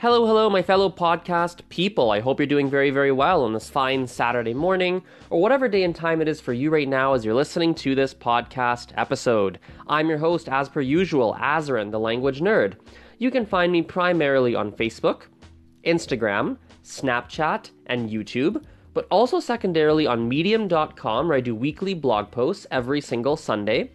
Hello, hello, my fellow podcast people. I hope you're doing very, very well on this fine Saturday morning, or whatever day and time it is for you right now as you're listening to this podcast episode. I'm your host, as per usual, Azren, the language nerd. You can find me primarily on Facebook, Instagram, Snapchat, and YouTube, but also secondarily on Medium.com, where I do weekly blog posts every single Sunday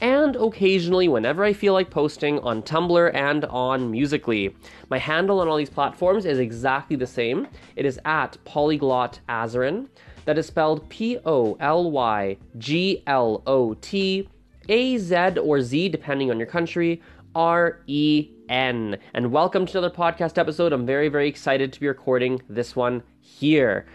and occasionally whenever I feel like posting on Tumblr and on Musical.ly. My handle on all these platforms is exactly the same. It is at Polyglot Azren. That is spelled P O L Y G L O T A Z or Z, depending on your country, R E N. And welcome to another podcast episode. I'm very, very excited to be recording this one here.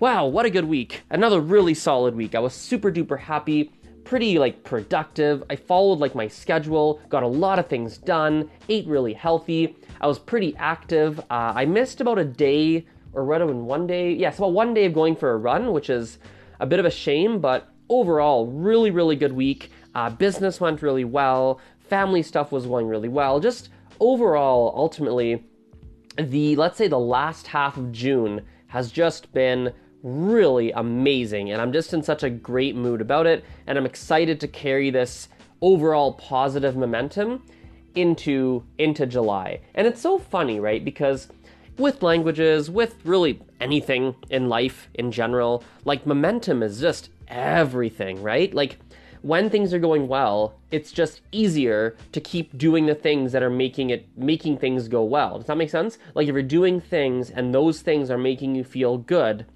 Wow, what a good week. Another really solid week. I was super duper happy pretty like productive. I followed like my schedule, got a lot of things done, ate really healthy. I was pretty active. Uh, I missed about a day or rather in one day. Yes, about one day of going for a run, which is a bit of a shame, but overall, really, really good week. Uh, business went really well. Family stuff was going really well. Just overall, ultimately, the let's say the last half of June has just been really amazing, and I'm just in such a great mood about it, and I'm excited to carry this overall positive momentum into into July. And it's so funny, right? Because with languages, with really anything in life in general, like momentum is just everything, right? Like when things are going well, it's just easier to keep doing the things that are making it making things go well. Does that make sense? Like if you're doing things and those things are making you feel good,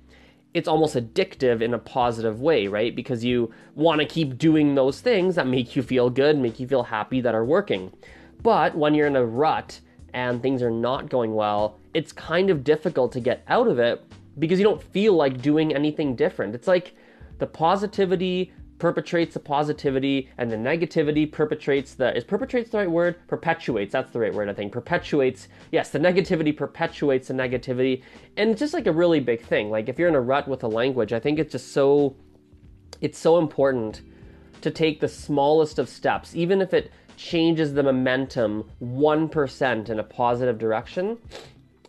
it's almost addictive in a positive way, right? Because you want to keep doing those things that make you feel good, make you feel happy that are working. But when you're in a rut and things are not going well, it's kind of difficult to get out of it because you don't feel like doing anything different. It's like the positivity, perpetrates the positivity and the negativity perpetrates the is perpetrates the right word? Perpetuates that's the right word i think. Perpetuates yes the negativity perpetuates the negativity. And it's just like a really big thing. Like if you're in a rut with a language i think it's just so it's so important to take the smallest of steps even if it changes the momentum 1% in a positive direction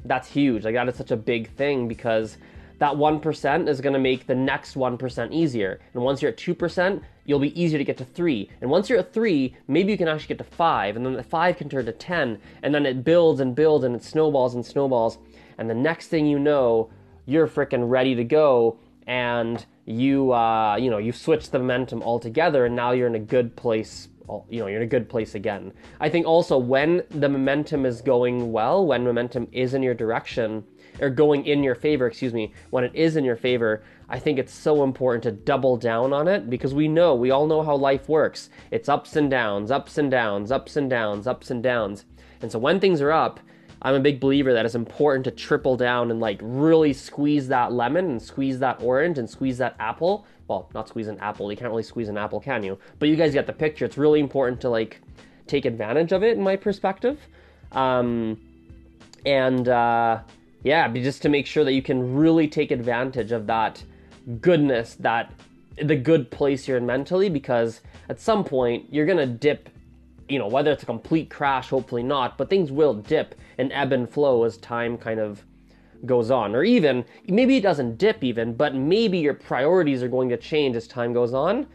that's huge. Like that is such a big thing because that 1% is going to make the next 1% easier. And once you're at 2%, you'll be easier to get to 3. And once you're at 3, maybe you can actually get to 5, and then the 5 can turn to 10, and then it builds and builds and it snowballs and snowballs. And the next thing you know, you're freaking ready to go and you uh, you know, you've switched the momentum altogether and now you're in a good place you know you're in a good place again. I think also when the momentum is going well, when momentum is in your direction, or going in your favor, excuse me, when it is in your favor, I think it's so important to double down on it because we know, we all know how life works. It's ups and downs, ups and downs, ups and downs, ups and downs. And so when things are up, I'm a big believer that it's important to triple down and like really squeeze that lemon and squeeze that orange and squeeze that apple. Well, not squeeze an apple. You can't really squeeze an apple, can you? But you guys get the picture. It's really important to like take advantage of it in my perspective. Um, and uh, yeah, just to make sure that you can really take advantage of that goodness, that the good place you're in mentally, because at some point you're gonna dip, you know, whether it's a complete crash, hopefully not, but things will dip and ebb and flow as time kind of goes on. Or even, maybe it doesn't dip even, but maybe your priorities are going to change as time goes on.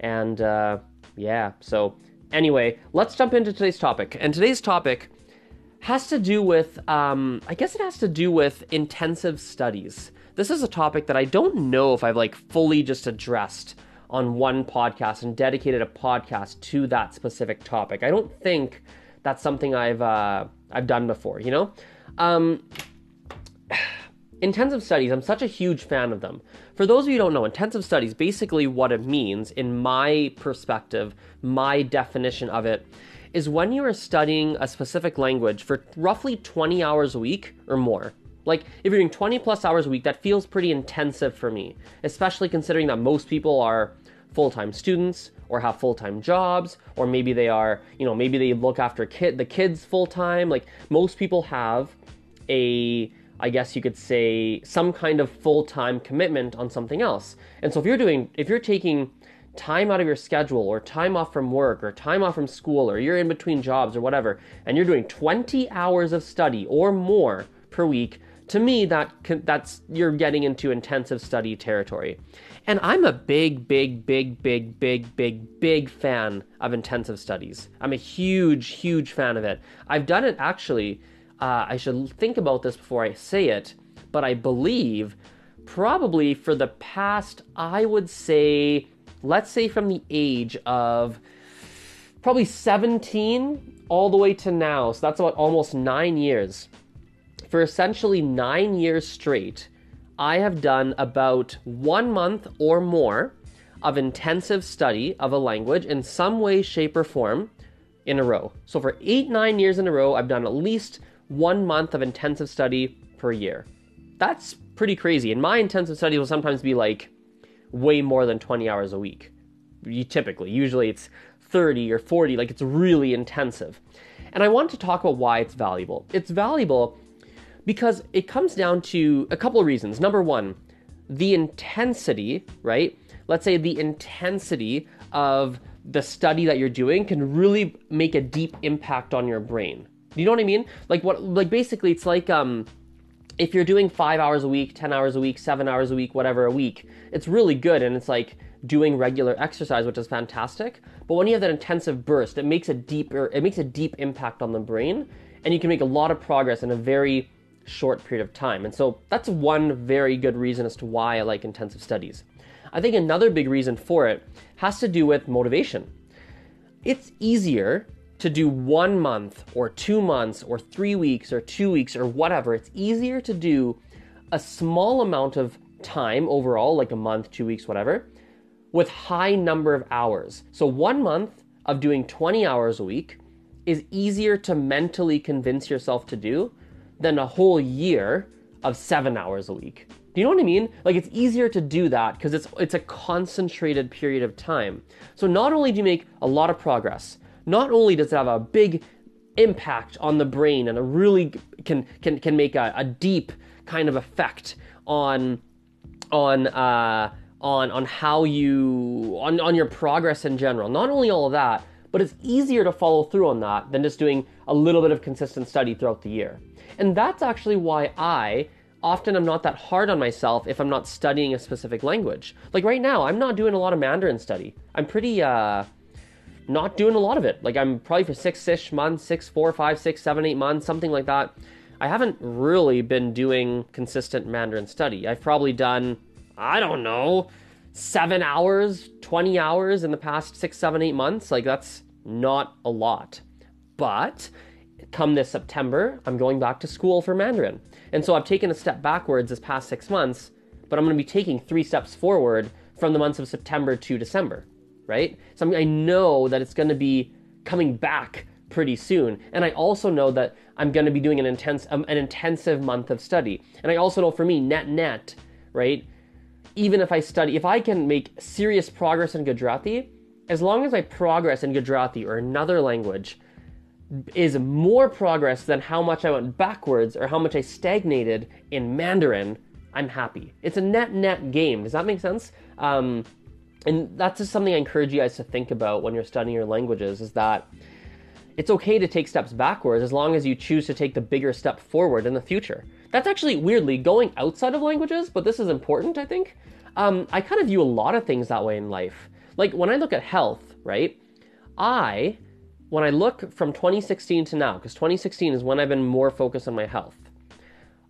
And uh, yeah, so anyway, let's jump into today's topic. And today's topic has to do with, um, I guess it has to do with intensive studies. This is a topic that I don't know if I've like fully just addressed on one podcast and dedicated a podcast to that specific topic. I don't think that's something I've uh, I've done before. You know, um, intensive studies. I'm such a huge fan of them. For those of you who don't know, intensive studies basically what it means, in my perspective, my definition of it is when you are studying a specific language for roughly 20 hours a week or more. Like, if you're doing 20 plus hours a week, that feels pretty intensive for me, especially considering that most people are full time students or have full time jobs, or maybe they are, you know, maybe they look after kid the kids full time. Like, most people have a I guess you could say some kind of full time commitment on something else. And so if you're doing, if you're taking time out of your schedule or time off from work or time off from school or you're in between jobs or whatever and you're doing 20 hours of study or more per week to me that that's you're getting into intensive study territory. And i'm a big big big big big big big fan of intensive studies. I'm a huge huge fan of it. I've done it actually uh, i should think about this before i say it but i believe probably for the past i would say let's say from the age of probably 17 all the way to now. So that's about almost nine years. For essentially nine years straight, I have done about one month or more of intensive study of a language in some way, shape, or form in a row. So for eight, nine years in a row, I've done at least one month of intensive study per year. That's pretty crazy. And my intensive study will sometimes be like way more than 20 hours a week. You typically, usually it's 30 or 40, like it's really intensive. And I want to talk about why it's valuable. It's valuable because it comes down to a couple of reasons. Number one, the intensity, right? Let's say the intensity of the study that you're doing can really make a deep impact on your brain. You know what I mean? Like what like basically it's like um if you're doing five hours a week, 10 hours a week, seven hours a week, whatever a week, it's really good and it's like doing regular exercise, which is fantastic. But when you have that intensive burst, it makes a deeper, it makes a deep impact on the brain and you can make a lot of progress in a very short period of time. And so that's one very good reason as to why I like intensive studies. I think another big reason for it has to do with motivation. It's easier to do one month or two months or three weeks or two weeks or whatever, it's easier to do a small amount of time overall, like a month, two weeks, whatever, with high number of hours. So one month of doing 20 hours a week is easier to mentally convince yourself to do than a whole year of seven hours a week. Do you know what I mean? Like it's easier to do that because it's it's a concentrated period of time. So not only do you make a lot of progress, not only does it have a big impact on the brain and a really can can can make a, a deep kind of effect on on uh, on on how you on on your progress in general. Not only all of that, but it's easier to follow through on that than just doing a little bit of consistent study throughout the year. And that's actually why I often I'm not that hard on myself if I'm not studying a specific language. Like right now, I'm not doing a lot of Mandarin study. I'm pretty uh not doing a lot of it. Like I'm probably for six ish months, six, four, five, six, seven, eight months, something like that. I haven't really been doing consistent Mandarin study. I've probably done, I don't know, seven hours, 20 hours in the past six, seven, eight months. Like that's not a lot. But come this September, I'm going back to school for Mandarin. And so I've taken a step backwards this past six months, but I'm going to be taking three steps forward from the months of September to December right? So I know that it's going to be coming back pretty soon. And I also know that I'm going to be doing an intense um, an intensive month of study. And I also know for me net net, right? Even if I study, if I can make serious progress in Gujarati, as long as my progress in Gujarati or another language is more progress than how much I went backwards or how much I stagnated in Mandarin, I'm happy. It's a net net game. Does that make sense? Um, and that's just something I encourage you guys to think about when you're studying your languages is that it's okay to take steps backwards as long as you choose to take the bigger step forward in the future. That's actually weirdly going outside of languages, but this is important, I think. Um, I kind of view a lot of things that way in life. Like when I look at health, right? I, when I look from 2016 to now, because 2016 is when I've been more focused on my health,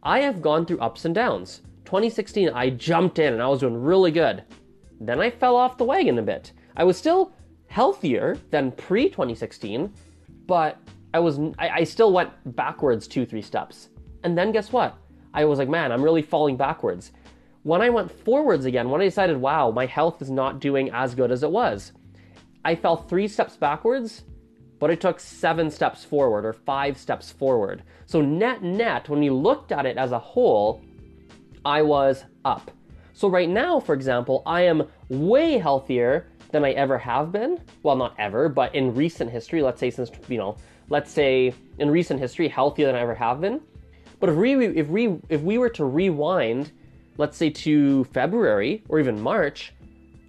I have gone through ups and downs. 2016, I jumped in and I was doing really good. Then I fell off the wagon a bit. I was still healthier than pre 2016, but I was I, I, still went backwards two, three steps. And then guess what? I was like, man, I'm really falling backwards. When I went forwards again, when I decided, wow, my health is not doing as good as it was, I fell three steps backwards, but I took seven steps forward or five steps forward. So net net, when you looked at it as a whole, I was up. So right now, for example, I am way healthier than I ever have been. Well, not ever, but in recent history, let's say since, you know, let's say in recent history, healthier than I ever have been. But if we if we if we were to rewind, let's say to February or even March,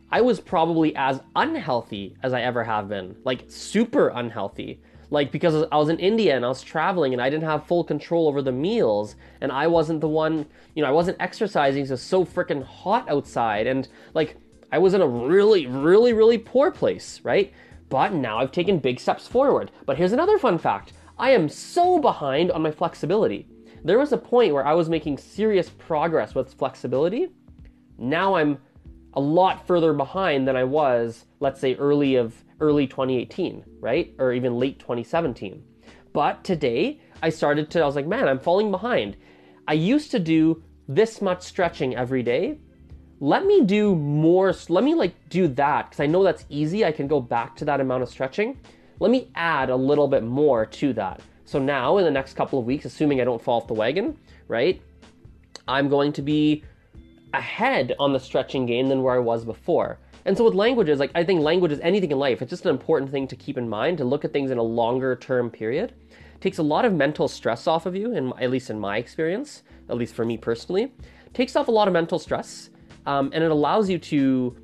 I was probably as unhealthy as I ever have been, like super unhealthy. Like because I was in India and I was traveling and I didn't have full control over the meals and I wasn't the one, you know, I wasn't exercising. So so freaking hot outside and like I was in a really, really, really poor place, right? But now I've taken big steps forward. But here's another fun fact I am so behind on my flexibility. There was a point where I was making serious progress with flexibility. Now I'm a lot further behind than I was, let's say, early of early 2018, right? Or even late 2017. But today I started to, I was like, man, I'm falling behind. I used to do this much stretching every day let me do more let me like do that because i know that's easy i can go back to that amount of stretching let me add a little bit more to that so now in the next couple of weeks assuming i don't fall off the wagon right i'm going to be ahead on the stretching game than where i was before and so with languages like i think language is anything in life it's just an important thing to keep in mind to look at things in a longer term period it takes a lot of mental stress off of you in, at least in my experience at least for me personally it takes off a lot of mental stress um, and it allows you to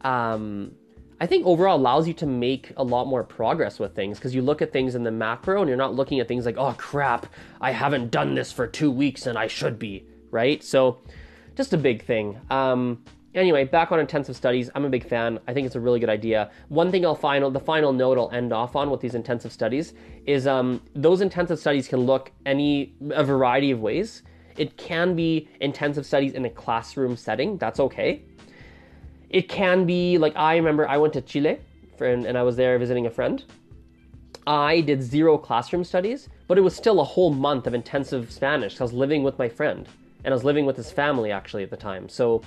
um, I think overall allows you to make a lot more progress with things because you look at things in the macro and you're not looking at things like, oh crap, I haven't done this for two weeks and I should be, right? So just a big thing. Um, anyway, back on intensive studies, I'm a big fan. I think it's a really good idea. One thing I'll final, the final note I'll end off on with these intensive studies is um, those intensive studies can look any a variety of ways. It can be intensive studies in a classroom setting. That's okay. It can be like I remember I went to Chile for, and I was there visiting a friend. I did zero classroom studies, but it was still a whole month of intensive Spanish. I was living with my friend and I was living with his family actually at the time. So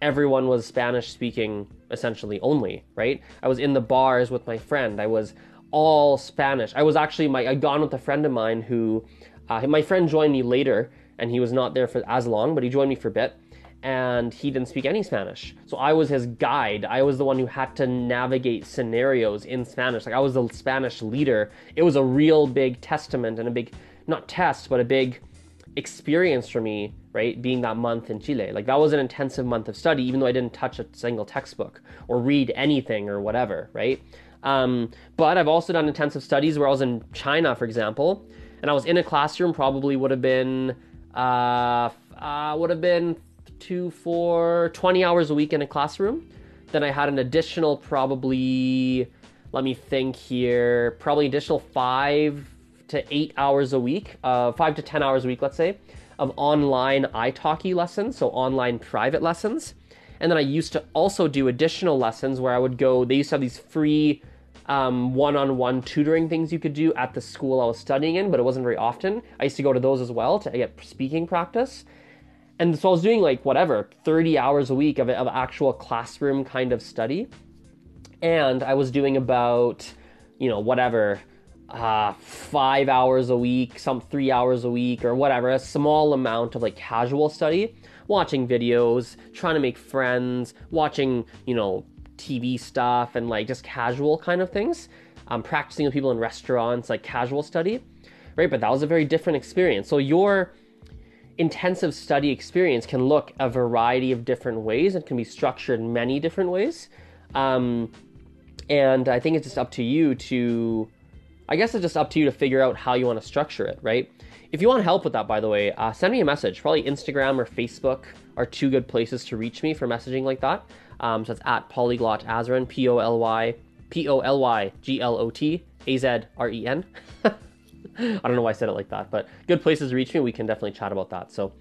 everyone was Spanish speaking essentially only, right? I was in the bars with my friend. I was all Spanish. I was actually my I'd gone with a friend of mine who uh, my friend joined me later and he was not there for as long, but he joined me for a bit and he didn't speak any Spanish. So I was his guide. I was the one who had to navigate scenarios in Spanish. Like I was the Spanish leader. It was a real big testament and a big, not test, but a big experience for me, right? Being that month in Chile. Like that was an intensive month of study, even though I didn't touch a single textbook or read anything or whatever, right? Um, but I've also done intensive studies where I was in China, for example, and I was in a classroom, probably would have been uh, uh, would have been two, four, 20 hours a week in a classroom. Then I had an additional probably, let me think here, probably additional five to eight hours a week, uh, five to 10 hours a week, let's say, of online italki lessons, so online private lessons. And then I used to also do additional lessons where I would go, they used to have these free um, one-on-one tutoring things you could do at the school I was studying in, but it wasn't very often. I used to go to those as well to get speaking practice. And so I was doing like whatever, 30 hours a week of, of actual classroom kind of study. And I was doing about, you know, whatever, uh, five hours a week, some three hours a week, or whatever, a small amount of like casual study, watching videos, trying to make friends, watching, you know, TV stuff and like just casual kind of things. Um, practicing with people in restaurants, like casual study, right? But that was a very different experience. So your intensive study experience can look a variety of different ways and can be structured in many different ways. Um, and I think it's just up to you to, I guess it's just up to you to figure out how you want to structure it, right? If you want help with that, by the way, uh, send me a message. Probably Instagram or Facebook are two good places to reach me for messaging like that. Um, so it's at polyglot Azren, P O L Y P O L Y G L O T A Z R E N. I don't know why I said it like that, but good places to reach me. We can definitely chat about that. So,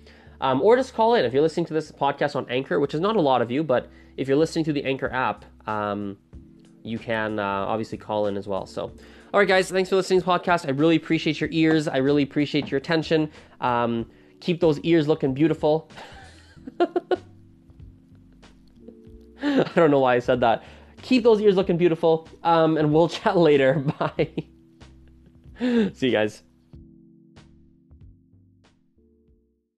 um, or just call in if you're listening to this podcast on Anchor, which is not a lot of you, but if you're listening to the Anchor app, um, you can uh, obviously call in as well. So, all right, guys, thanks for listening to the podcast. I really appreciate your ears. I really appreciate your attention. Um, keep those ears looking beautiful. I don't know why I said that. Keep those ears looking beautiful, um, and we'll chat later. Bye. See you guys.